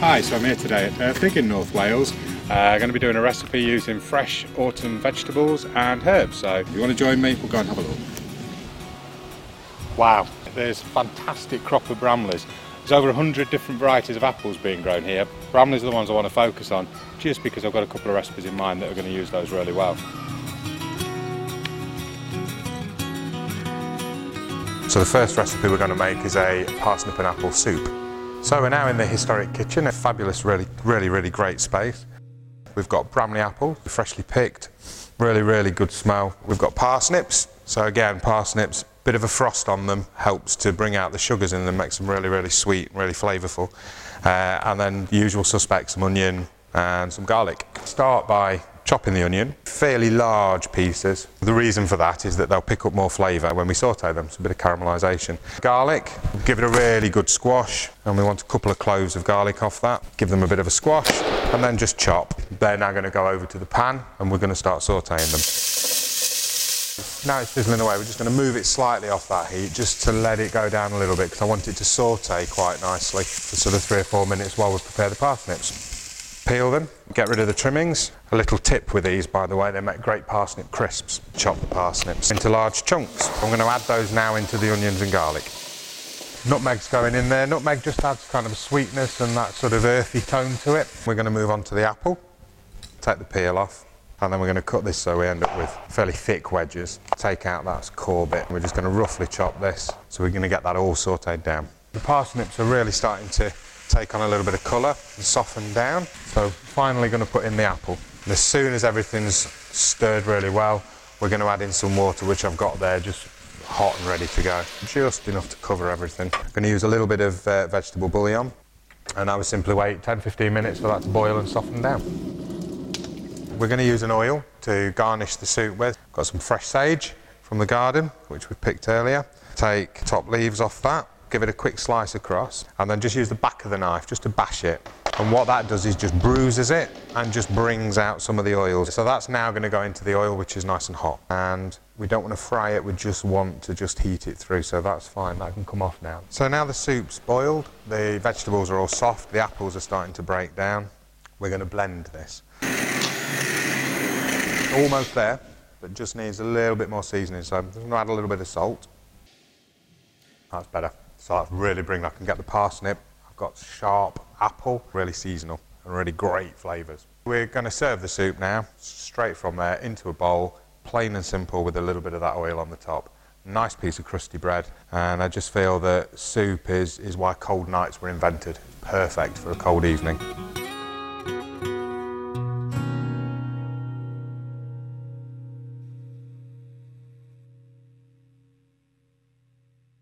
Hi, so I'm here today at Erddig in North Wales. Uh, I'm going to be doing a recipe using fresh autumn vegetables and herbs. So if you want to join me, we'll go and have a look. Wow, there's a fantastic crop of bramleys. There's over 100 different varieties of apples being grown here. Bramleys are the ones I want to focus on, just because I've got a couple of recipes in mind that are going to use those really well. So the first recipe we're going to make is a parsnip and apple soup. So we're now in the historic kitchen, a fabulous, really, really, really great space. We've got Bramley apple, freshly picked, really, really good smell. We've got parsnips, so again, parsnips, bit of a frost on them helps to bring out the sugars in them, makes them really, really sweet, really flavourful. Uh, and then usual suspects, some onion and some garlic. Start by chopping the onion, fairly large pieces. The reason for that is that they'll pick up more flavour when we saute them, so a bit of caramelisation. Garlic, give it a really good squash, and we want a couple of cloves of garlic off that. Give them a bit of a squash, and then just chop. They're now going to go over to the pan, and we're going to start sauteing them. Now it's sizzling away, we're just going to move it slightly off that heat just to let it go down a little bit because I want it to saute quite nicely for sort of three or four minutes while we prepare the parsnips. Peel them, get rid of the trimmings. A little tip with these, by the way, they make great parsnip crisps. Chop the parsnips into large chunks. I'm going to add those now into the onions and garlic. Nutmeg's going in there. Nutmeg just adds kind of sweetness and that sort of earthy tone to it. We're going to move on to the apple. Take the peel off. And then we're going to cut this so we end up with fairly thick wedges. Take out that core bit. We're just going to roughly chop this. So we're going to get that all sauteed down. The parsnips are really starting to take on a little bit of colour and soften down. So finally going to put in the apple. And as soon as everything's stirred really well, we're going to add in some water, which I've got there, just hot and ready to go. Just enough to cover everything. I'm going to use a little bit of uh, vegetable bouillon, and I will simply wait 10-15 minutes for that to boil and soften down. We're going to use an oil to garnish the soup with. Got some fresh sage from the garden, which we picked earlier. Take top leaves off that give it a quick slice across, and then just use the back of the knife just to bash it. And what that does is just bruises it and just brings out some of the oils. So that's now going to go into the oil, which is nice and hot. And we don't want to fry it, we just want to just heat it through, so that's fine, that can come off now. So now the soup's boiled, the vegetables are all soft, the apples are starting to break down. We're going to blend this. Almost there, but just needs a little bit more seasoning, so I'm going to add a little bit of salt. That's better. So I really bring, I can get the parsnip, I've got sharp apple, really seasonal and really great flavours. We're going to serve the soup now, straight from there into a bowl, plain and simple with a little bit of that oil on the top. Nice piece of crusty bread, and I just feel that soup is, is why cold nights were invented. Perfect for a cold evening.